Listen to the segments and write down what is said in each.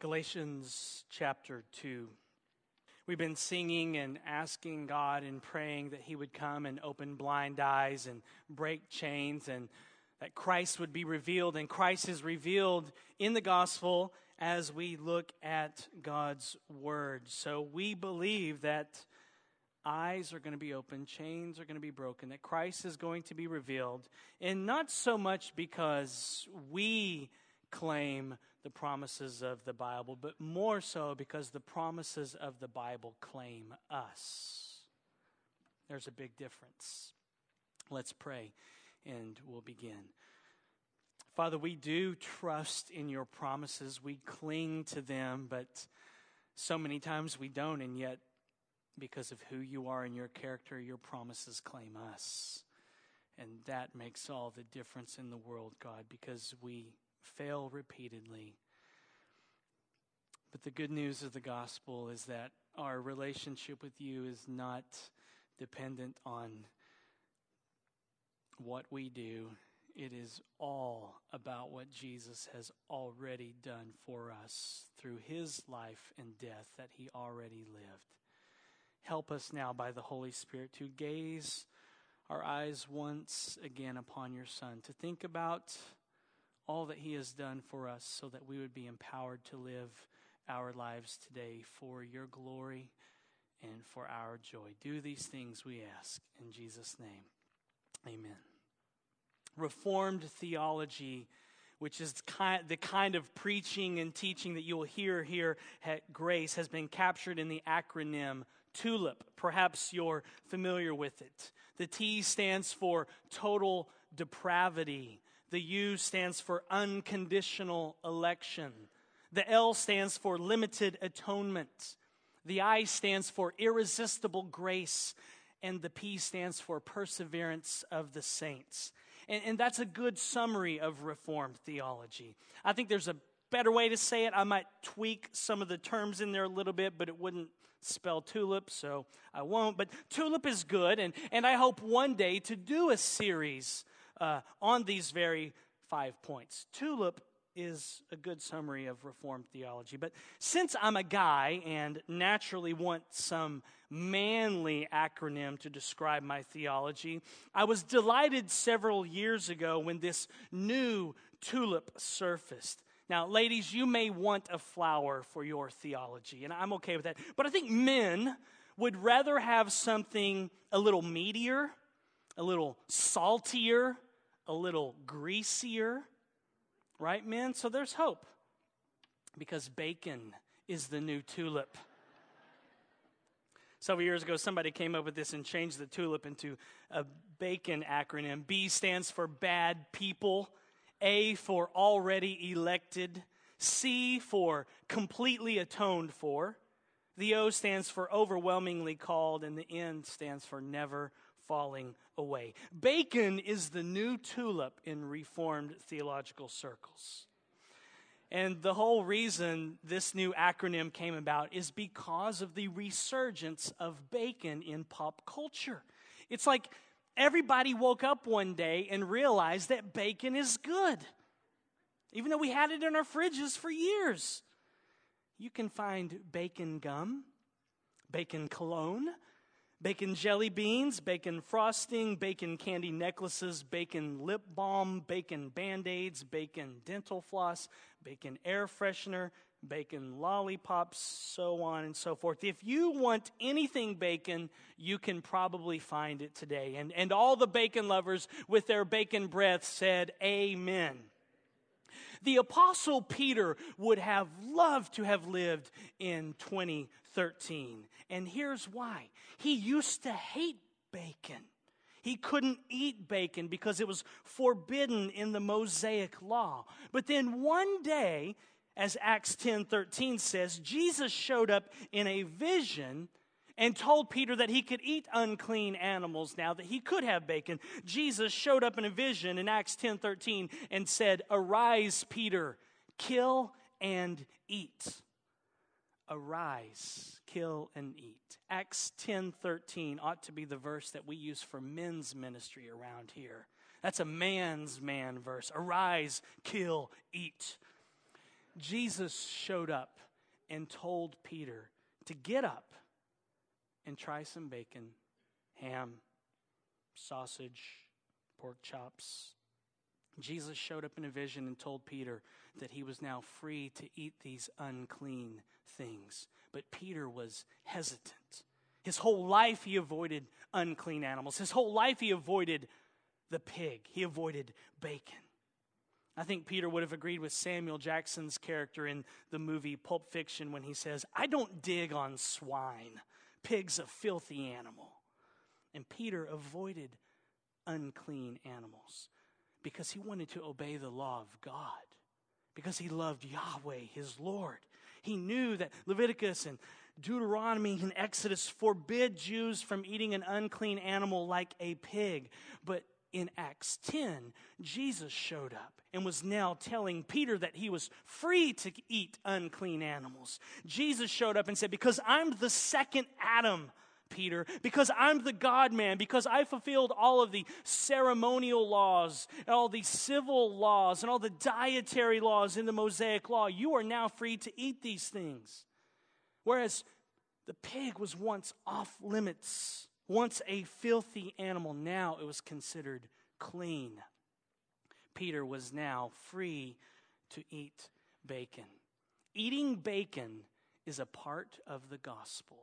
Galatians chapter 2. We've been singing and asking God and praying that He would come and open blind eyes and break chains and that Christ would be revealed. And Christ is revealed in the gospel as we look at God's word. So we believe that eyes are going to be opened, chains are going to be broken, that Christ is going to be revealed. And not so much because we claim the promises of the Bible, but more so because the promises of the Bible claim us. There's a big difference. Let's pray and we'll begin. Father, we do trust in your promises. We cling to them, but so many times we don't, and yet, because of who you are and your character, your promises claim us. And that makes all the difference in the world, God, because we fail repeatedly. But the good news of the gospel is that our relationship with you is not dependent on what we do. It is all about what Jesus has already done for us through his life and death that he already lived. Help us now by the Holy Spirit to gaze our eyes once again upon your Son, to think about all that He has done for us so that we would be empowered to live our lives today for your glory and for our joy. Do these things, we ask, in Jesus' name. Amen. Reformed theology, which is the kind of preaching and teaching that you will hear here at Grace, has been captured in the acronym TULIP. Perhaps you're familiar with it. The T stands for total depravity. The U stands for unconditional election. The L stands for limited atonement. The I stands for irresistible grace. And the P stands for perseverance of the saints. And, and that's a good summary of Reformed theology. I think there's a better way to say it. I might tweak some of the terms in there a little bit, but it wouldn't spell tulip, so I won't. But tulip is good, and, and I hope one day to do a series uh, on these very five points. TULIP is a good summary of Reformed theology. But since I'm a guy and naturally want some manly acronym to describe my theology, I was delighted several years ago when this new tulip surfaced. Now, ladies, you may want a flower for your theology, and I'm okay with that. But I think men would rather have something a little meatier, a little saltier, a little greasier, right, men? So there's hope because bacon is the new tulip. Several years ago, somebody came up with this and changed the tulip into a bacon acronym. B stands for bad people, A for already elected, C for completely atoned for, the O stands for overwhelmingly called, and the N stands for never falling away. Bacon is the new tulip in Reformed theological circles. And the whole reason this new acronym came about is because of the resurgence of bacon in pop culture. It's like everybody woke up one day and realized that bacon is good, even though we had it in our fridges for years. You can find bacon gum, bacon cologne, bacon jelly beans, bacon frosting, bacon candy necklaces, bacon lip balm, bacon band aids, bacon dental floss, bacon air freshener, bacon lollipops, so on and so forth. If you want anything bacon, you can probably find it today. And, and all the bacon lovers with their bacon breath said, Amen. The Apostle Peter would have loved to have lived in 2013. And here's why he used to hate bacon. He couldn't eat bacon because it was forbidden in the Mosaic law. But then one day, as Acts 10 13 says, Jesus showed up in a vision and told Peter that he could eat unclean animals now, that he could have bacon. Jesus showed up in a vision in Acts 10 13 and said, Arise, Peter, kill and eat. Arise, kill and eat. Acts 10 13 ought to be the verse that we use for men's ministry around here. That's a man's man verse. Arise, kill, eat. Jesus showed up and told Peter to get up and try some bacon, ham, sausage, pork chops. Jesus showed up in a vision and told Peter that he was now free to eat these unclean things. But Peter was hesitant. His whole life he avoided unclean animals. His whole life he avoided the pig. He avoided bacon. I think Peter would have agreed with Samuel Jackson's character in the movie Pulp Fiction when he says, I don't dig on swine. Pig's a filthy animal. And Peter avoided unclean animals because he wanted to obey the law of God, because he loved Yahweh, his Lord. He knew that Leviticus and Deuteronomy and Exodus forbid Jews from eating an unclean animal like a pig. But in Acts 10, Jesus showed up and was now telling Peter that he was free to eat unclean animals. Jesus showed up and said, Because I'm the second Adam, Peter, because I'm the God man, because I fulfilled all of the ceremonial laws, and all the civil laws, and all the dietary laws in the Mosaic law, you are now free to eat these things. Whereas the pig was once off limits once a filthy animal, now it was considered clean. Peter was now free to eat bacon. Eating bacon is a part of the gospel.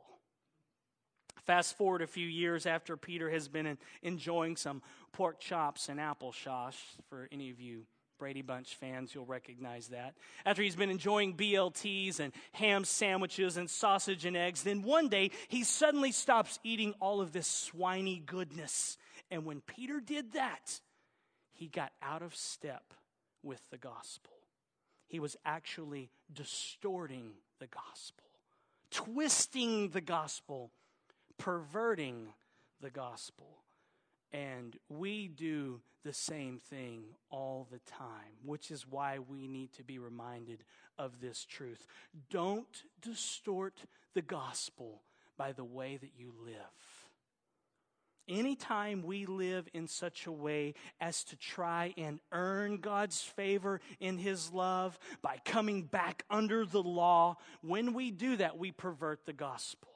Fast forward a few years after Peter has been enjoying some pork chops and apple applesauce, for any of you Brady Bunch fans, you'll recognize that. After he's been enjoying BLTs and ham sandwiches and sausage and eggs, then one day he suddenly stops eating all of this swiny goodness. And when Peter did that, he got out of step with the gospel. He was actually distorting the gospel, twisting the gospel, perverting the gospel. And we do the same thing all the time, which is why we need to be reminded of this truth. Don't distort the gospel by the way that you live. Anytime we live in such a way as to try and earn God's favor in His love by coming back under the law, when we do that, we pervert the gospel.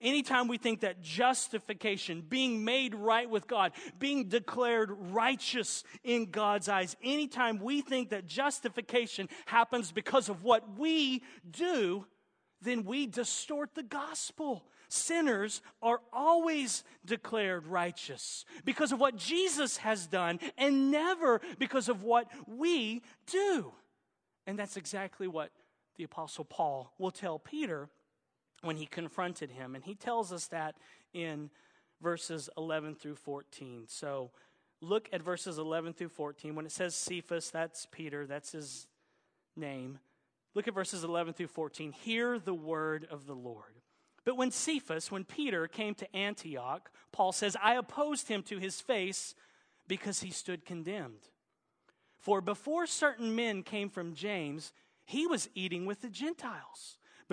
Anytime we think that justification, being made right with God, being declared righteous in God's eyes, anytime we think that justification happens because of what we do, then we distort the gospel. Sinners are always declared righteous because of what Jesus has done and never because of what we do. And that's exactly what the Apostle Paul will tell Peter when he confronted him. And he tells us that in verses 11 through 14. So look at verses 11 through 14. When it says Cephas, that's Peter, that's his name. Look at verses 11 through 14. Hear the word of the Lord. But when Cephas, when Peter came to Antioch, Paul says, I opposed him to his face because he stood condemned. For before certain men came from James, he was eating with the Gentiles.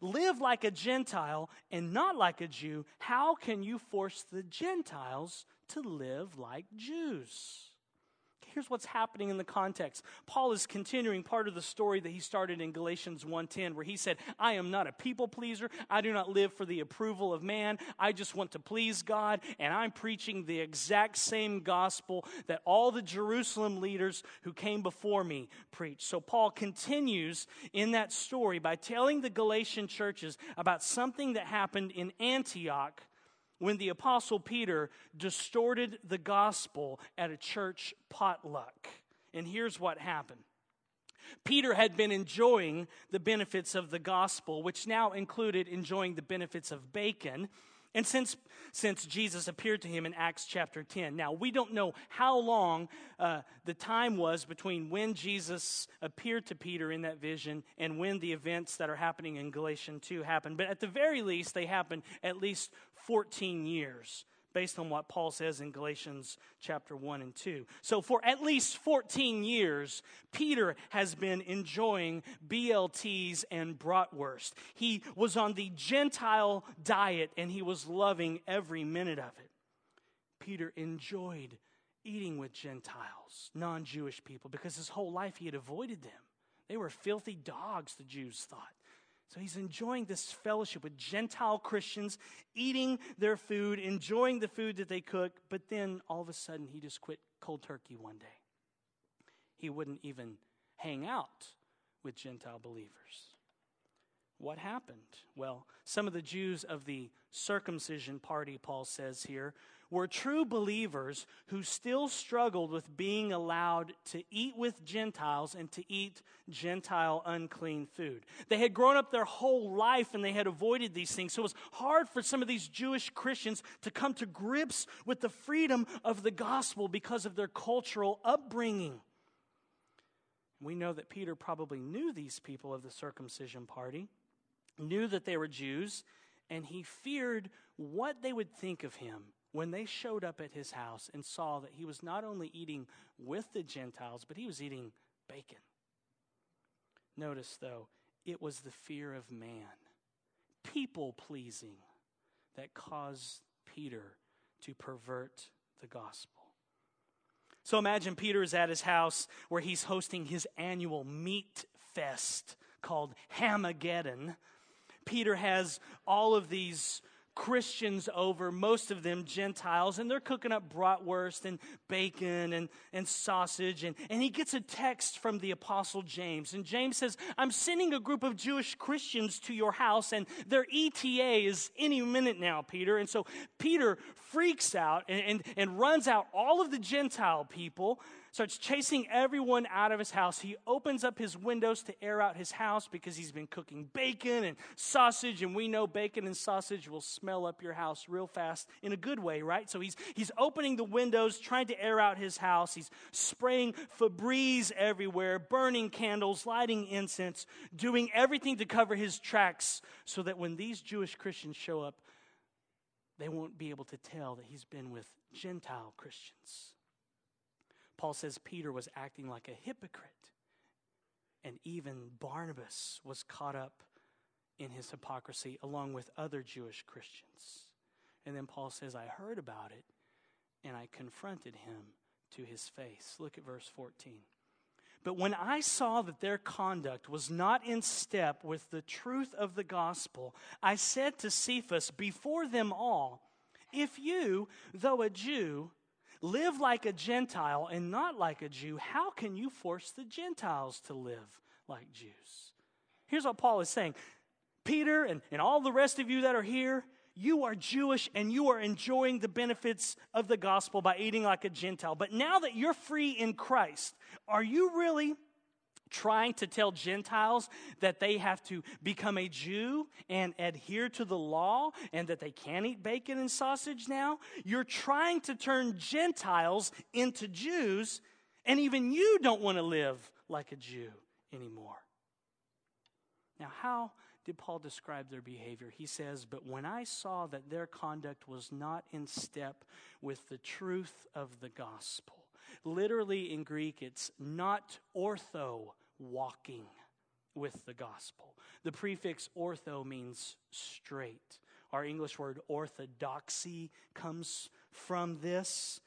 live like a Gentile and not like a Jew, how can you force the Gentiles to live like Jews? Here's what's happening in the context. Paul is continuing part of the story that he started in Galatians 1:10 where he said, "I am not a people pleaser. I do not live for the approval of man. I just want to please God, and I'm preaching the exact same gospel that all the Jerusalem leaders who came before me preached." So Paul continues in that story by telling the Galatian churches about something that happened in Antioch when the Apostle Peter distorted the gospel at a church potluck. And here's what happened. Peter had been enjoying the benefits of the gospel, which now included enjoying the benefits of bacon. And since, since Jesus appeared to him in Acts chapter 10, now we don't know how long uh, the time was between when Jesus appeared to Peter in that vision and when the events that are happening in Galatians 2 happened. But at the very least, they happened at least 14 years based on what Paul says in Galatians chapter 1 and 2. So, for at least 14 years, Peter has been enjoying BLTs and bratwurst. He was on the Gentile diet and he was loving every minute of it. Peter enjoyed eating with Gentiles, non Jewish people, because his whole life he had avoided them. They were filthy dogs, the Jews thought. So he's enjoying this fellowship with Gentile Christians, eating their food, enjoying the food that they cook, but then all of a sudden he just quit cold turkey one day. He wouldn't even hang out with Gentile believers. What happened? Well, some of the Jews of the circumcision party, Paul says here, were true believers who still struggled with being allowed to eat with Gentiles and to eat Gentile unclean food. They had grown up their whole life and they had avoided these things. So it was hard for some of these Jewish Christians to come to grips with the freedom of the gospel because of their cultural upbringing. We know that Peter probably knew these people of the circumcision party, knew that they were Jews, and he feared what they would think of him when they showed up at his house and saw that he was not only eating with the Gentiles, but he was eating bacon. Notice, though, it was the fear of man, people pleasing, that caused Peter to pervert the gospel. So imagine Peter is at his house where he's hosting his annual meat fest called Hamageddon. Peter has all of these Christians over, most of them Gentiles, and they're cooking up bratwurst and bacon and, and sausage. And, and he gets a text from the Apostle James. And James says, I'm sending a group of Jewish Christians to your house, and their ETA is any minute now, Peter. And so Peter freaks out and, and, and runs out all of the Gentile people starts chasing everyone out of his house. He opens up his windows to air out his house because he's been cooking bacon and sausage, and we know bacon and sausage will smell up your house real fast in a good way, right? So he's, he's opening the windows, trying to air out his house. He's spraying Febreze everywhere, burning candles, lighting incense, doing everything to cover his tracks so that when these Jewish Christians show up, they won't be able to tell that he's been with Gentile Christians. Paul says Peter was acting like a hypocrite. And even Barnabas was caught up in his hypocrisy along with other Jewish Christians. And then Paul says, I heard about it and I confronted him to his face. Look at verse 14. But when I saw that their conduct was not in step with the truth of the gospel, I said to Cephas before them all, If you, though a Jew, live like a Gentile and not like a Jew, how can you force the Gentiles to live like Jews? Here's what Paul is saying Peter and, and all the rest of you that are here, you are Jewish and you are enjoying the benefits of the gospel by eating like a Gentile. But now that you're free in Christ, are you really trying to tell Gentiles that they have to become a Jew and adhere to the law and that they can't eat bacon and sausage now. You're trying to turn Gentiles into Jews, and even you don't want to live like a Jew anymore. Now, how did Paul describe their behavior? He says, But when I saw that their conduct was not in step with the truth of the gospel, Literally in Greek, it's not ortho walking with the gospel. The prefix ortho means straight. Our English word orthodoxy comes from this.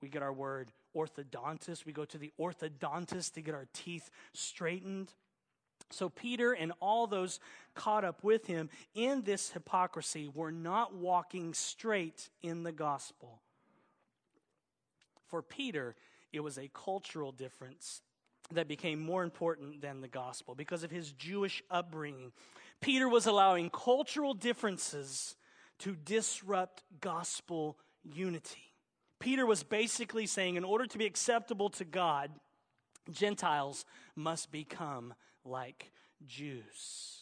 We get our word orthodontist. We go to the orthodontist to get our teeth straightened. So, Peter and all those caught up with him in this hypocrisy were not walking straight in the gospel. For Peter, it was a cultural difference that became more important than the gospel because of his Jewish upbringing. Peter was allowing cultural differences to disrupt gospel unity. Peter was basically saying, in order to be acceptable to God, Gentiles must become like Jews.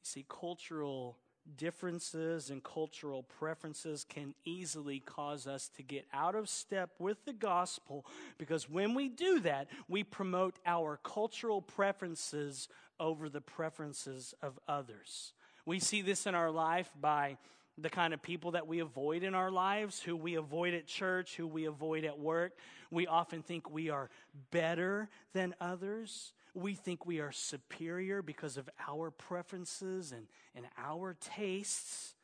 You see, cultural differences and cultural preferences can easily cause us to get out of step with the gospel because when we do that, we promote our cultural preferences over the preferences of others. We see this in our life by the kind of people that we avoid in our lives, who we avoid at church, who we avoid at work. We often think we are better than others. We think we are superior because of our preferences and, and our tastes.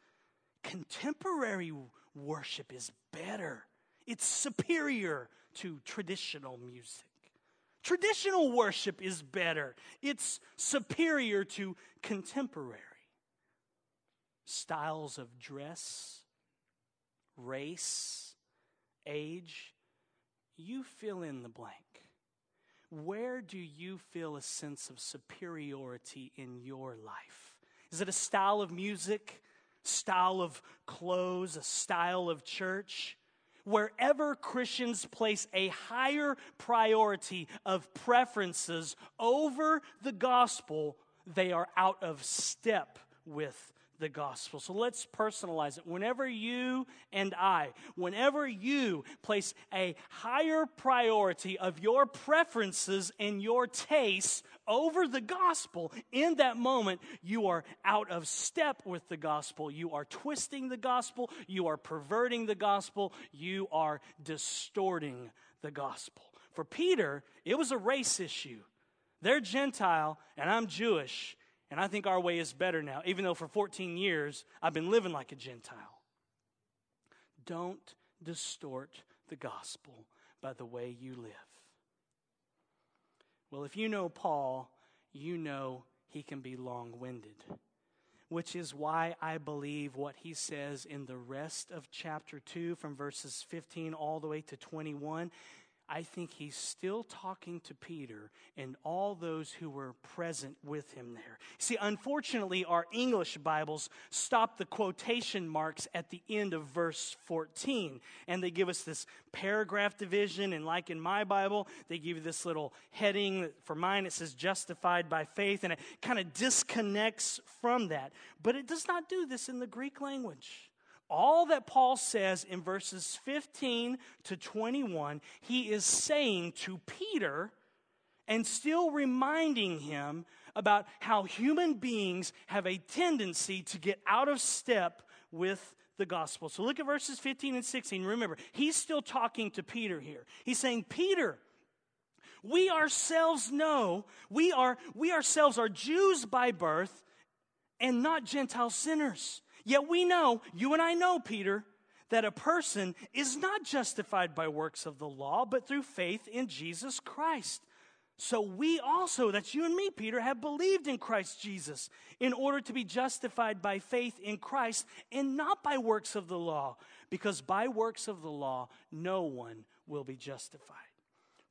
Contemporary worship is better, it's superior to traditional music. Traditional worship is better, it's superior to contemporary. Styles of dress, race, age, you fill in the blank. Where do you feel a sense of superiority in your life? Is it a style of music, style of clothes, a style of church? Wherever Christians place a higher priority of preferences over the gospel, they are out of step with the gospel. So let's personalize it. Whenever you and I, whenever you place a higher priority of your preferences and your tastes over the gospel, in that moment, you are out of step with the gospel. You are twisting the gospel. You are perverting the gospel. You are distorting the gospel. For Peter, it was a race issue. They're Gentile and I'm Jewish. And I think our way is better now, even though for 14 years I've been living like a Gentile. Don't distort the gospel by the way you live. Well, if you know Paul, you know he can be long winded, which is why I believe what he says in the rest of chapter 2, from verses 15 all the way to 21, I think he's still talking to Peter and all those who were present with him there. See, unfortunately, our English Bibles stop the quotation marks at the end of verse 14, and they give us this paragraph division. And like in my Bible, they give you this little heading. For mine, it says justified by faith, and it kind of disconnects from that. But it does not do this in the Greek language all that Paul says in verses 15 to 21, he is saying to Peter and still reminding him about how human beings have a tendency to get out of step with the gospel. So look at verses 15 and 16. Remember, he's still talking to Peter here. He's saying, Peter, we ourselves know, we are we ourselves are Jews by birth and not Gentile sinners. Yet we know, you and I know, Peter, that a person is not justified by works of the law, but through faith in Jesus Christ. So we also, that's you and me, Peter, have believed in Christ Jesus in order to be justified by faith in Christ and not by works of the law, because by works of the law, no one will be justified.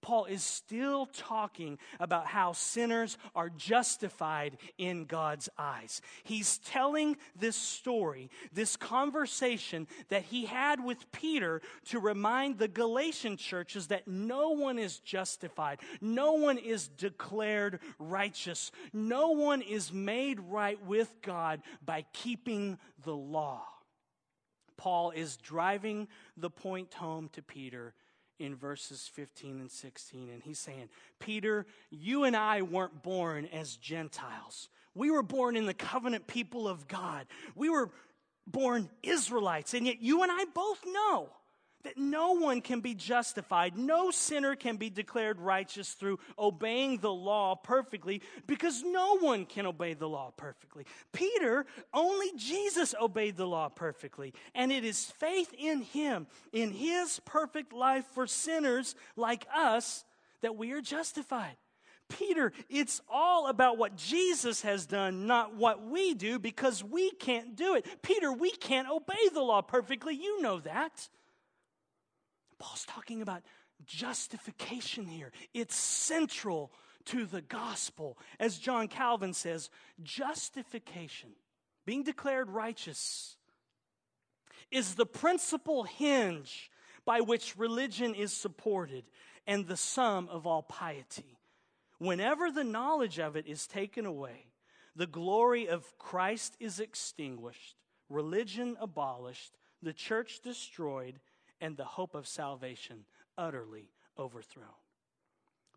Paul is still talking about how sinners are justified in God's eyes. He's telling this story, this conversation that he had with Peter to remind the Galatian churches that no one is justified, no one is declared righteous, no one is made right with God by keeping the law. Paul is driving the point home to Peter in verses 15 and 16. And he's saying, Peter, you and I weren't born as Gentiles. We were born in the covenant people of God. We were born Israelites. And yet you and I both know that no one can be justified, no sinner can be declared righteous through obeying the law perfectly because no one can obey the law perfectly. Peter, only Jesus obeyed the law perfectly, and it is faith in him, in his perfect life for sinners like us, that we are justified. Peter, it's all about what Jesus has done, not what we do, because we can't do it. Peter, we can't obey the law perfectly. You know that. Paul's talking about justification here. It's central to the gospel. As John Calvin says, justification, being declared righteous, is the principal hinge by which religion is supported and the sum of all piety. Whenever the knowledge of it is taken away, The glory of Christ is extinguished, religion abolished, the church destroyed, and the hope of salvation utterly overthrown.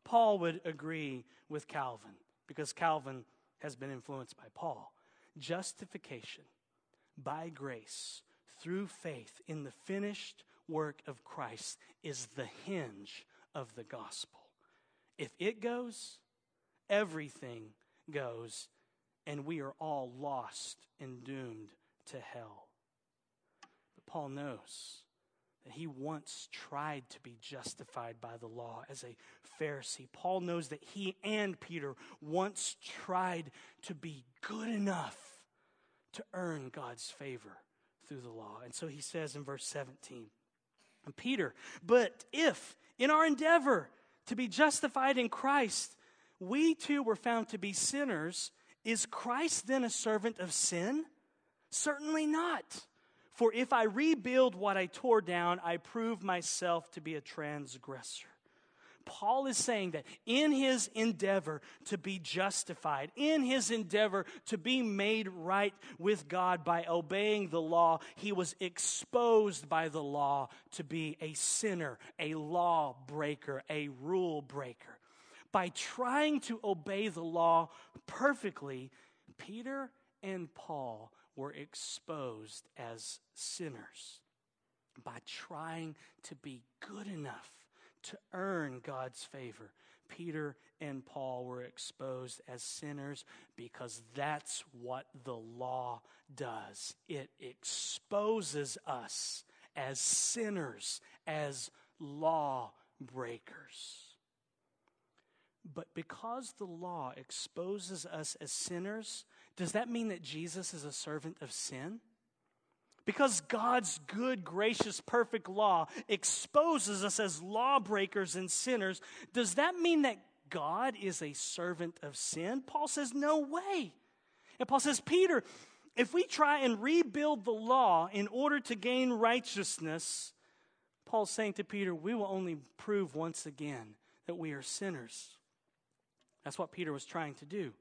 Paul would agree with Calvin because Calvin has been influenced by Paul. Justification by grace through faith in the finished work of Christ is the hinge of the gospel. If it goes, everything goes, and we are all lost and doomed to hell. But Paul knows that he once tried to be justified by the law as a Pharisee. Paul knows that he and Peter once tried to be good enough to earn God's favor through the law. And so he says in verse 17, and Peter, but if in our endeavor to be justified in Christ, we too were found to be sinners, is Christ then a servant of sin? Certainly not. For if I rebuild what I tore down, I prove myself to be a transgressor. Paul is saying that in his endeavor to be justified, in his endeavor to be made right with God by obeying the law, he was exposed by the law to be a sinner, a law breaker, a rule breaker. By trying to obey the law perfectly, Peter and Paul were exposed as sinners. By trying to be good enough to earn God's favor. Peter and Paul were exposed as sinners because that's what the law does. It exposes us as sinners, as law breakers. But because the law exposes us as sinners, does that mean that Jesus is a servant of sin? Because God's good, gracious, perfect law exposes us as lawbreakers and sinners, does that mean that God is a servant of sin? Paul says, no way. And Paul says, Peter, if we try and rebuild the law in order to gain righteousness, Paul's saying to Peter, we will only prove once again that we are sinners. That's what Peter was trying to do.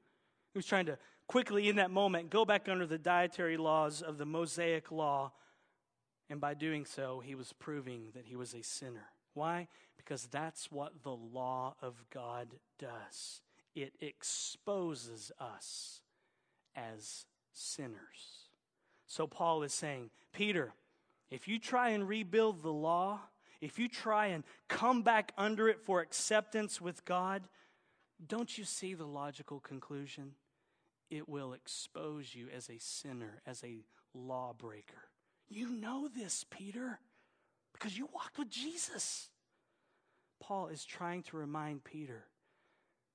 He was trying to quickly, in that moment, go back under the dietary laws of the Mosaic law. And by doing so, he was proving that he was a sinner. Why? Because that's what the law of God does it exposes us as sinners. So Paul is saying, Peter, if you try and rebuild the law, if you try and come back under it for acceptance with God, don't you see the logical conclusion? It will expose you as a sinner, as a lawbreaker. You know this, Peter, because you walked with Jesus. Paul is trying to remind Peter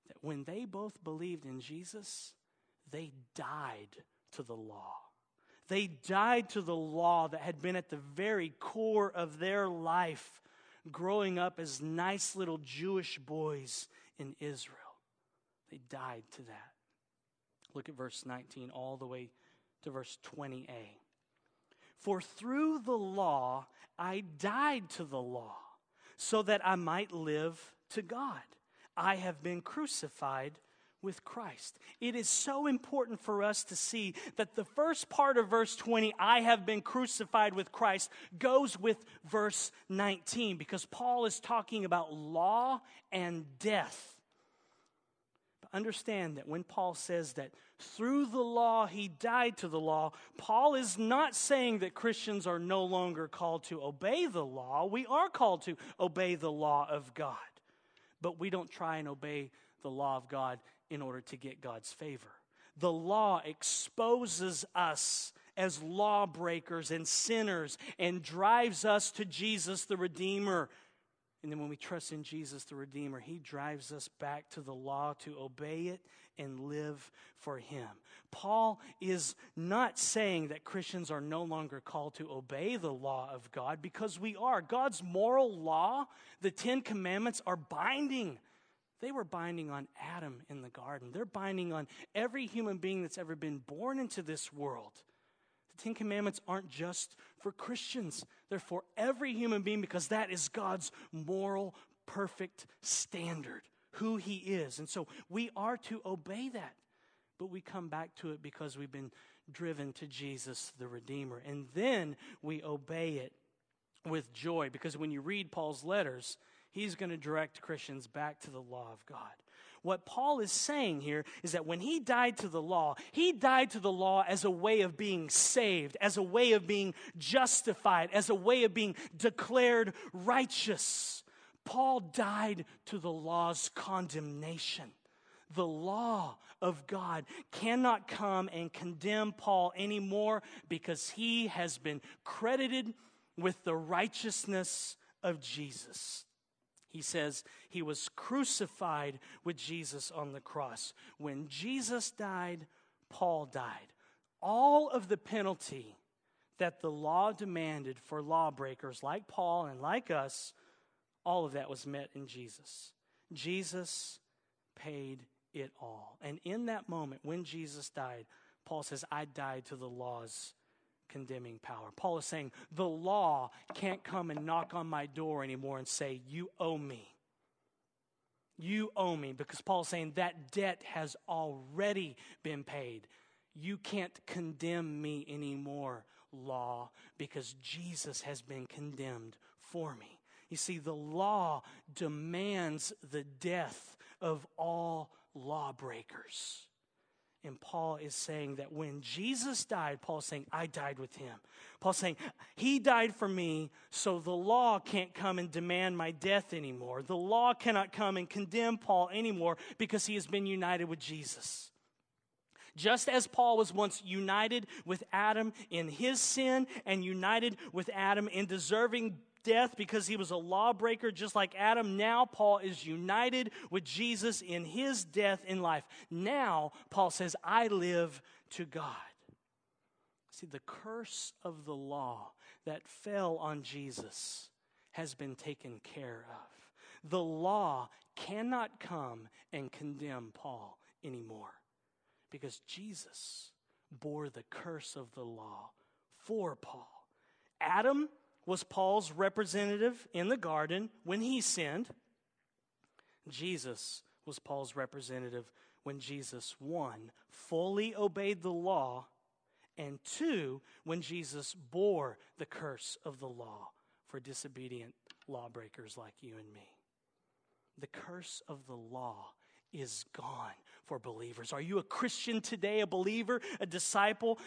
that when they both believed in Jesus, they died to the law. They died to the law that had been at the very core of their life growing up as nice little Jewish boys in Israel. They died to that. Look at verse 19 all the way to verse 20a. For through the law I died to the law, so that I might live to God. I have been crucified with Christ. It is so important for us to see that the first part of verse 20, I have been crucified with Christ, goes with verse 19 because Paul is talking about law and death understand that when Paul says that through the law he died to the law, Paul is not saying that Christians are no longer called to obey the law. We are called to obey the law of God, but we don't try and obey the law of God in order to get God's favor. The law exposes us as lawbreakers and sinners and drives us to Jesus the Redeemer and then when we trust in Jesus, the Redeemer, He drives us back to the law to obey it and live for Him. Paul is not saying that Christians are no longer called to obey the law of God because we are. God's moral law, the Ten Commandments, are binding. They were binding on Adam in the garden, they're binding on every human being that's ever been born into this world. Ten Commandments aren't just for Christians, they're for every human being because that is God's moral, perfect standard, who He is. And so we are to obey that. but we come back to it because we've been driven to Jesus, the Redeemer. And then we obey it with joy because when you read Paul's letters, he's going to direct Christians back to the law of God. What Paul is saying here is that when he died to the law, he died to the law as a way of being saved, as a way of being justified, as a way of being declared righteous. Paul died to the law's condemnation. The law of God cannot come and condemn Paul anymore because he has been credited with the righteousness of Jesus. He says he was crucified with Jesus on the cross. When Jesus died, Paul died. All of the penalty that the law demanded for lawbreakers like Paul and like us, all of that was met in Jesus. Jesus paid it all. And in that moment, when Jesus died, Paul says, I died to the law's condemning power. Paul is saying, the law can't come and knock on my door anymore and say, You owe me. You owe me. Because Paul is saying that debt has already been paid. You can't condemn me anymore, law, because Jesus has been condemned for me. You see, the law demands the death of all lawbreakers. And Paul is saying that when Jesus died, Paul's saying, I died with him. Paul's saying, He died for me, so the law can't come and demand my death anymore. The law cannot come and condemn Paul anymore because he has been united with Jesus. Just as Paul was once united with Adam in his sin and united with Adam in deserving death because he was a lawbreaker just like Adam. Now Paul is united with Jesus in his death in life. Now Paul says, I live to God. See, the curse of the law that fell on Jesus has been taken care of. The law cannot come and condemn Paul anymore because Jesus bore the curse of the law for Paul. Adam was Paul's representative in the garden when he sinned. Jesus was Paul's representative when Jesus, one, fully obeyed the law, and two, when Jesus bore the curse of the law for disobedient lawbreakers like you and me. The curse of the law is gone for believers. Are you a Christian today, a believer, a disciple?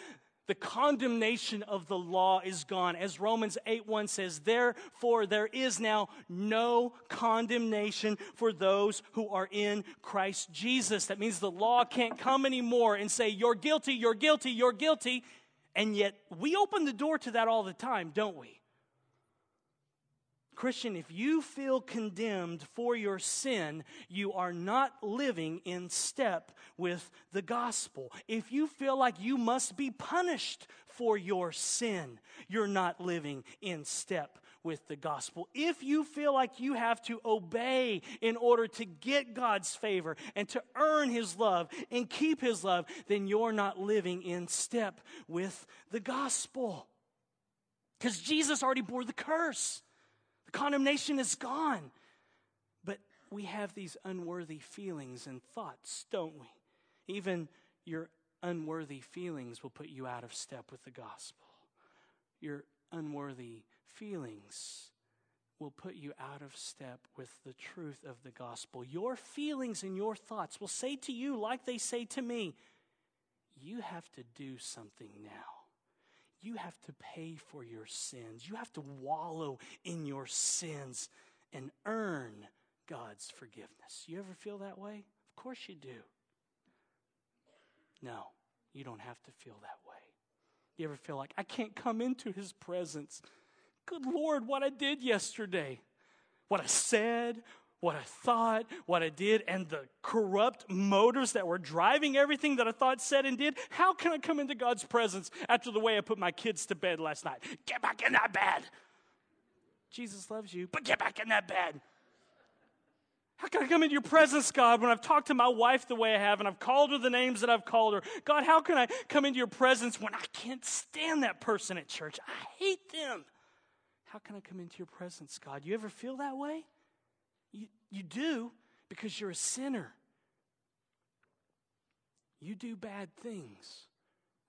The condemnation of the law is gone. As Romans 8 1 says, therefore there is now no condemnation for those who are in Christ Jesus. That means the law can't come anymore and say, you're guilty, you're guilty, you're guilty. And yet we open the door to that all the time, don't we? Christian, if you feel condemned for your sin, you are not living in step with the gospel. If you feel like you must be punished for your sin, you're not living in step with the gospel. If you feel like you have to obey in order to get God's favor and to earn His love and keep His love, then you're not living in step with the gospel. Because Jesus already bore the curse. Condemnation is gone. But we have these unworthy feelings and thoughts, don't we? Even your unworthy feelings will put you out of step with the gospel. Your unworthy feelings will put you out of step with the truth of the gospel. Your feelings and your thoughts will say to you, like they say to me, you have to do something now you have to pay for your sins. You have to wallow in your sins and earn God's forgiveness. You ever feel that way? Of course you do. No, you don't have to feel that way. You ever feel like, I can't come into his presence? Good Lord, what I did yesterday, what I said, what I thought, what I did, and the corrupt motives that were driving everything that I thought, said, and did, how can I come into God's presence after the way I put my kids to bed last night? Get back in that bed. Jesus loves you, but get back in that bed. How can I come into your presence, God, when I've talked to my wife the way I have and I've called her the names that I've called her? God, how can I come into your presence when I can't stand that person at church? I hate them. How can I come into your presence, God? You ever feel that way? You, you do because you're a sinner. you do bad things.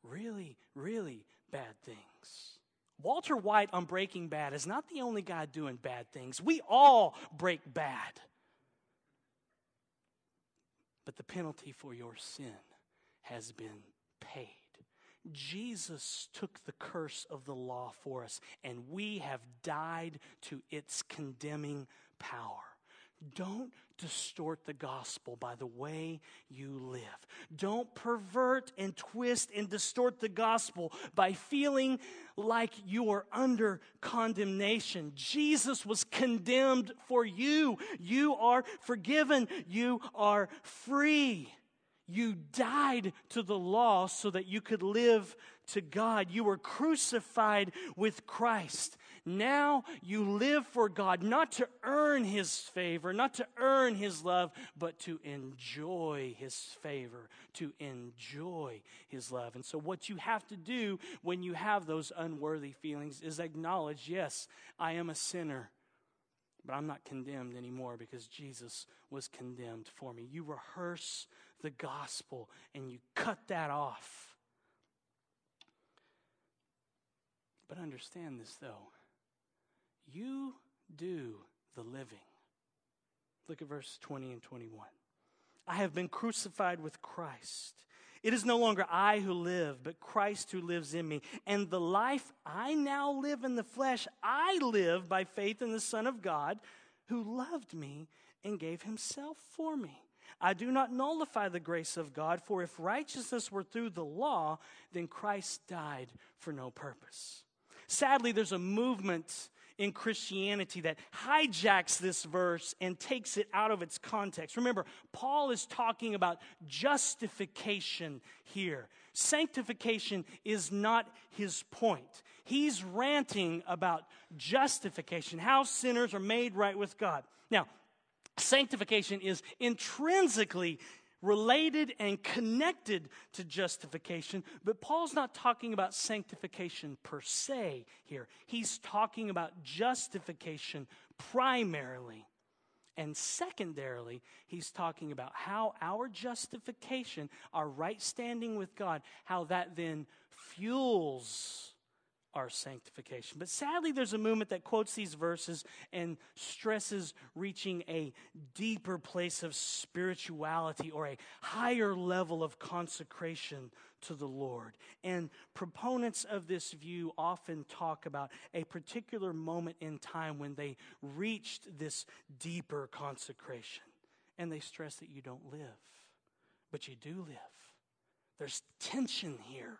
Really, really bad things. Walter White on Breaking Bad is not the only guy doing bad things. We all break bad. But the penalty for your sin has been paid. Jesus took the curse of the law for us, and we have died to its condemning power. Don't distort the gospel by the way you live. Don't pervert and twist and distort the gospel by feeling like you are under condemnation. Jesus was condemned for you. You are forgiven. You are free. You died to the law so that you could live to God. You were crucified with Christ. Now you live for God, not to earn His favor, not to earn His love, but to enjoy His favor, to enjoy His love. And so, what you have to do when you have those unworthy feelings is acknowledge yes, I am a sinner. But I'm not condemned anymore because Jesus was condemned for me. You rehearse the gospel and you cut that off. But understand this, though. You do the living. Look at verse 20 and 21. I have been crucified with Christ. It is no longer I who live, but Christ who lives in me. And the life I now live in the flesh, I live by faith in the Son of God who loved me and gave himself for me. I do not nullify the grace of God, for if righteousness were through the law, then Christ died for no purpose. Sadly, there's a movement in Christianity that hijacks this verse and takes it out of its context. Remember, Paul is talking about justification here. Sanctification is not his point. He's ranting about justification, how sinners are made right with God. Now, sanctification is intrinsically related and connected to justification, but Paul's not talking about sanctification per se here. He's talking about justification primarily. And secondarily, he's talking about how our justification, our right standing with God, how that then fuels our sanctification. But sadly, there's a movement that quotes these verses and stresses reaching a deeper place of spirituality or a higher level of consecration to the Lord. And proponents of this view often talk about a particular moment in time when they reached this deeper consecration. And they stress that you don't live, but you do live. There's tension here.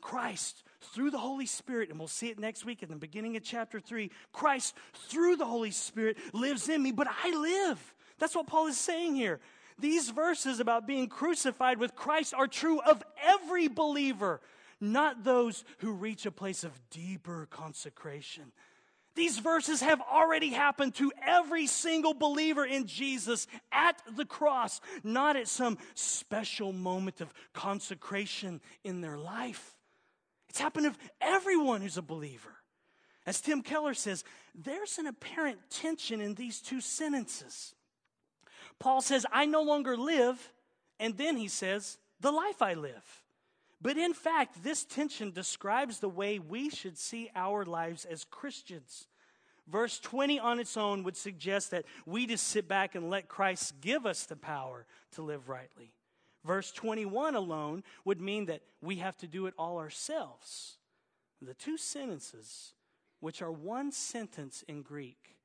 Christ, through the Holy Spirit, and we'll see it next week in the beginning of chapter 3. Christ, through the Holy Spirit, lives in me, but I live. That's what Paul is saying here. These verses about being crucified with Christ are true of every believer, not those who reach a place of deeper consecration. These verses have already happened to every single believer in Jesus at the cross, not at some special moment of consecration in their life. It's happened to everyone who's a believer. As Tim Keller says, there's an apparent tension in these two sentences. Paul says, I no longer live, and then he says, the life I live. But in fact, this tension describes the way we should see our lives as Christians. Verse 20 on its own would suggest that we just sit back and let Christ give us the power to live rightly. Verse 21 alone would mean that we have to do it all ourselves. The two sentences, which are one sentence in Greek,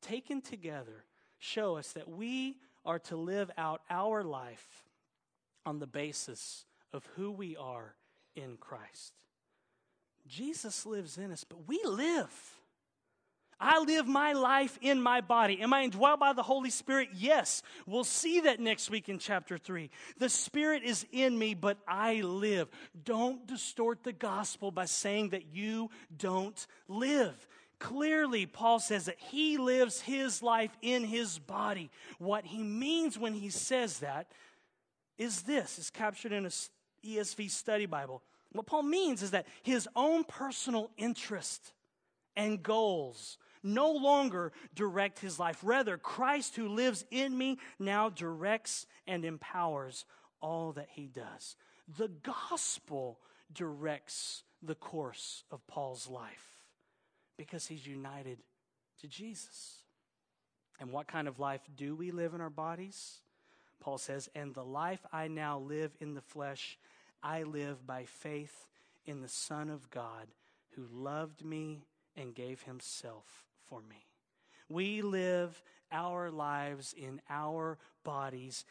taken together, show us that we are to live out our life on the basis of who we are in Christ. Jesus lives in us, but we live. I live my life in my body. Am I indwelt by the Holy Spirit? Yes. We'll see that next week in chapter 3. The Spirit is in me, but I live. Don't distort the gospel by saying that you don't live. Clearly, Paul says that he lives his life in his body. What he means when he says that is this is captured in a ESV study Bible. What Paul means is that his own personal interest and goals no longer direct his life. Rather, Christ who lives in me now directs and empowers all that he does. The gospel directs the course of Paul's life because he's united to Jesus. And what kind of life do we live in our bodies? Paul says, And the life I now live in the flesh, I live by faith in the Son of God who loved me and gave himself for me. We live our lives in our bodies,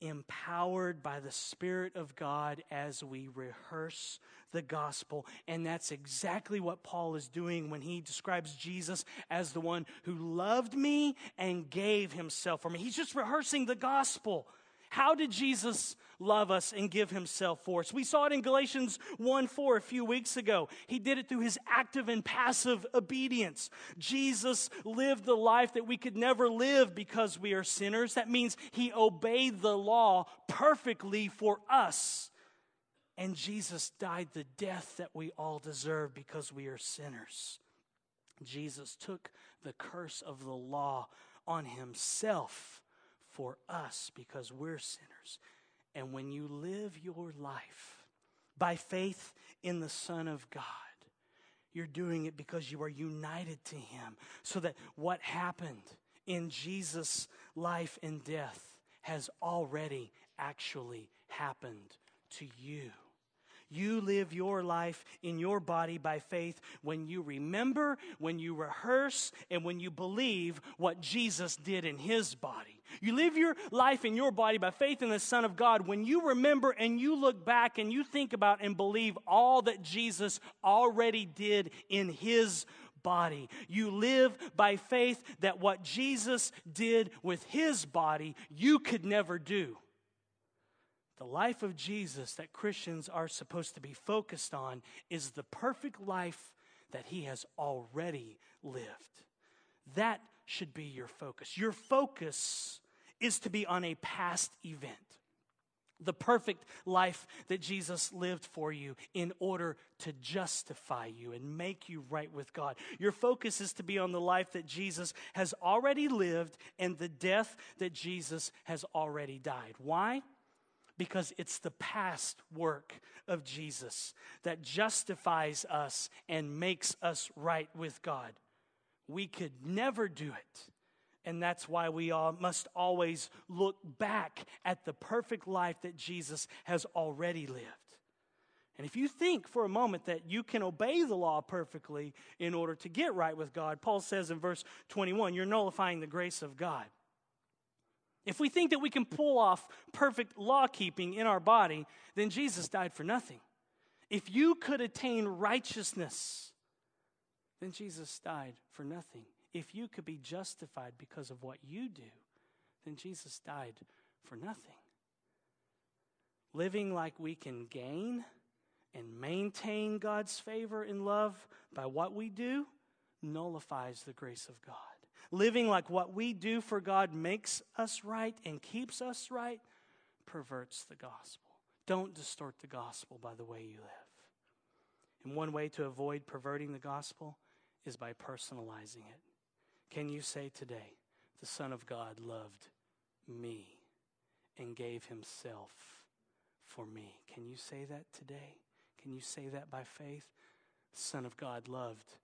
empowered by the Spirit of God as we rehearse the gospel. And that's exactly what Paul is doing when he describes Jesus as the one who loved me and gave himself for me. He's just rehearsing the gospel. How did Jesus love us and give himself for us? We saw it in Galatians 1 4 a few weeks ago. He did it through his active and passive obedience. Jesus lived the life that we could never live because we are sinners. That means he obeyed the law perfectly for us. And Jesus died the death that we all deserve because we are sinners. Jesus took the curse of the law on himself for us because we're sinners. And when you live your life by faith in the Son of God, you're doing it because you are united to Him. So that what happened in Jesus' life and death has already actually happened to you. You live your life in your body by faith when you remember, when you rehearse, and when you believe what Jesus did in his body. You live your life in your body by faith in the Son of God when you remember and you look back and you think about and believe all that Jesus already did in his body. You live by faith that what Jesus did with his body, you could never do. The life of Jesus that Christians are supposed to be focused on is the perfect life that he has already lived. That should be your focus. Your focus is to be on a past event. The perfect life that Jesus lived for you in order to justify you and make you right with God. Your focus is to be on the life that Jesus has already lived and the death that Jesus has already died. Why? Because it's the past work of Jesus that justifies us and makes us right with God. We could never do it. And that's why we all must always look back at the perfect life that Jesus has already lived. And if you think for a moment that you can obey the law perfectly in order to get right with God, Paul says in verse 21, you're nullifying the grace of God. If we think that we can pull off perfect law keeping in our body, then Jesus died for nothing. If you could attain righteousness, then Jesus died for nothing. If you could be justified because of what you do, then Jesus died for nothing. Living like we can gain and maintain God's favor and love by what we do nullifies the grace of God. Living like what we do for God makes us right and keeps us right perverts the gospel. Don't distort the gospel by the way you live. And one way to avoid perverting the gospel is by personalizing it. Can you say today, the Son of God loved me and gave himself for me? Can you say that today? Can you say that by faith? The Son of God loved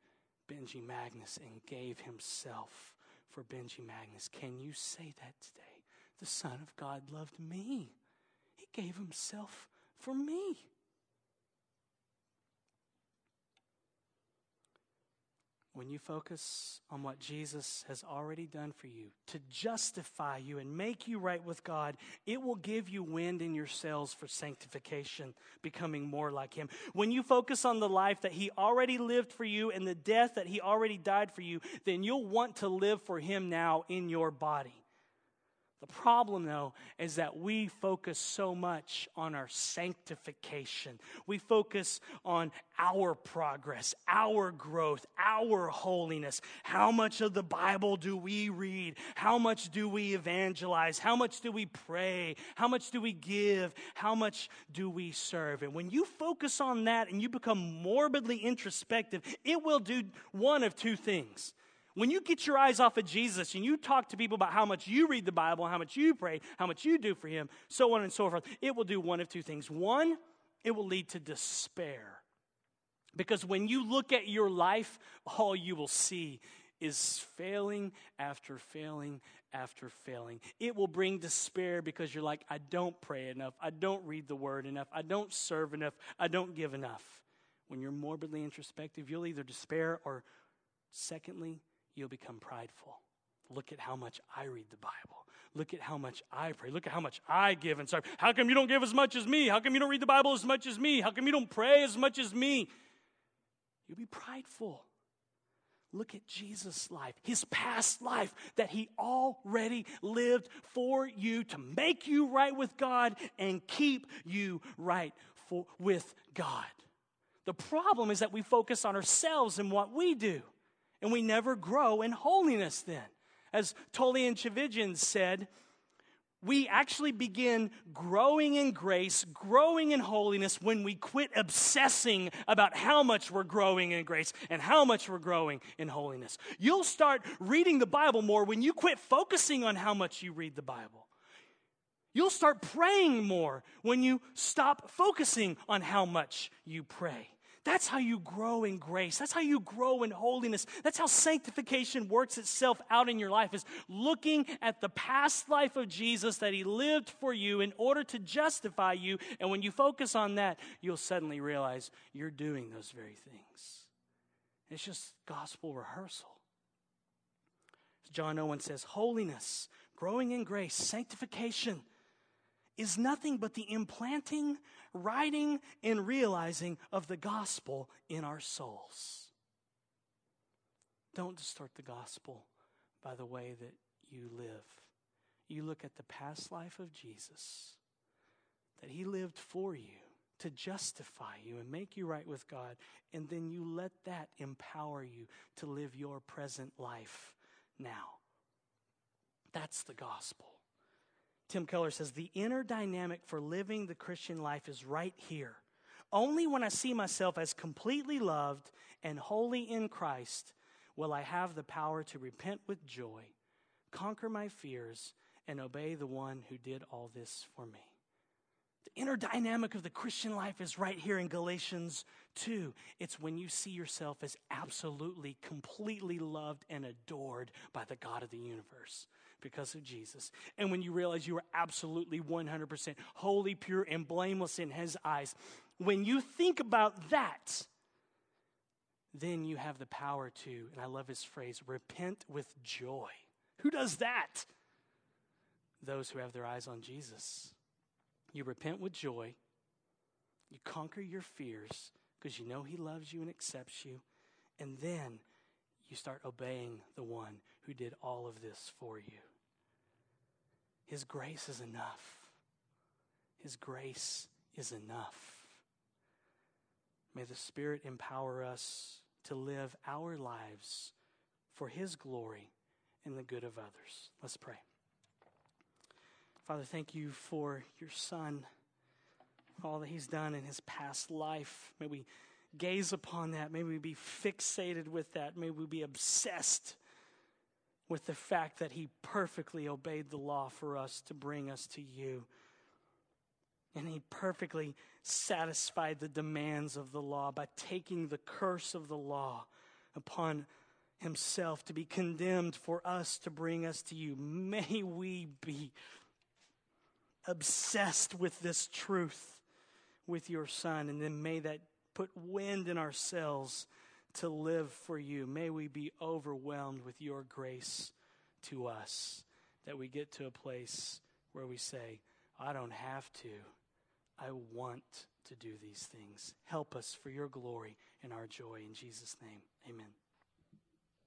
Benji Magness and gave himself for Benji Magness. Can you say that today? The Son of God loved me. He gave himself for me. When you focus on what Jesus has already done for you to justify you and make you right with God, it will give you wind in your sails for sanctification, becoming more like Him. When you focus on the life that He already lived for you and the death that He already died for you, then you'll want to live for Him now in your body. The problem, though, is that we focus so much on our sanctification. We focus on our progress, our growth, our holiness. How much of the Bible do we read? How much do we evangelize? How much do we pray? How much do we give? How much do we serve? And when you focus on that and you become morbidly introspective, it will do one of two things When you get your eyes off of Jesus and you talk to people about how much you read the Bible, how much you pray, how much you do for Him, so on and so forth, it will do one of two things. One, it will lead to despair. Because when you look at your life, all you will see is failing after failing after failing. It will bring despair because you're like, I don't pray enough. I don't read the word enough. I don't serve enough. I don't give enough. When you're morbidly introspective, you'll either despair or, secondly, you'll become prideful. Look at how much I read the Bible. Look at how much I pray. Look at how much I give and serve. How come you don't give as much as me? How come you don't read the Bible as much as me? How come you don't pray as much as me? You'll be prideful. Look at Jesus' life, his past life that he already lived for you to make you right with God and keep you right for, with God. The problem is that we focus on ourselves and what we do, and we never grow in holiness then. As Tullian Tchividjian said, we actually begin growing in grace, growing in holiness when we quit obsessing about how much we're growing in grace and how much we're growing in holiness. You'll start reading the Bible more when you quit focusing on how much you read the Bible. You'll start praying more when you stop focusing on how much you pray. That's how you grow in grace. That's how you grow in holiness. That's how sanctification works itself out in your life is looking at the past life of Jesus that he lived for you in order to justify you. And when you focus on that, you'll suddenly realize you're doing those very things. It's just gospel rehearsal. John Owen says, holiness, growing in grace, sanctification is nothing but the implanting, writing, and realizing of the gospel in our souls. Don't distort the gospel by the way that you live. You look at the past life of Jesus, that he lived for you to justify you and make you right with God, and then you let that empower you to live your present life now. That's the gospel. Tim Keller says the inner dynamic for living the Christian life is right here. Only when I see myself as completely loved and holy in Christ will I have the power to repent with joy, conquer my fears, and obey the one who did all this for me. The inner dynamic of the Christian life is right here in Galatians 2. It's when you see yourself as absolutely, completely loved and adored by the God of the universe because of Jesus. And when you realize you are absolutely 100% holy, pure, and blameless in His eyes, when you think about that, then you have the power to, and I love his phrase, repent with joy. Who does that? Those who have their eyes on Jesus. You repent with joy, you conquer your fears because you know He loves you and accepts you, and then you start obeying the one who did all of this for you. His grace is enough. His grace is enough. May the Spirit empower us to live our lives for His glory and the good of others. Let's pray. Father, thank you for your Son, all that He's done in His past life. May we gaze upon that. May we be fixated with that. May we be obsessed with the fact that he perfectly obeyed the law for us to bring us to you. And he perfectly satisfied the demands of the law by taking the curse of the law upon himself to be condemned for us to bring us to you. May we be obsessed with this truth with your son, and then may that put wind in our sails to live for you. May we be overwhelmed with your grace to us, that we get to a place where we say, I don't have to. I want to do these things. Help us for your glory and our joy. In Jesus' name, amen.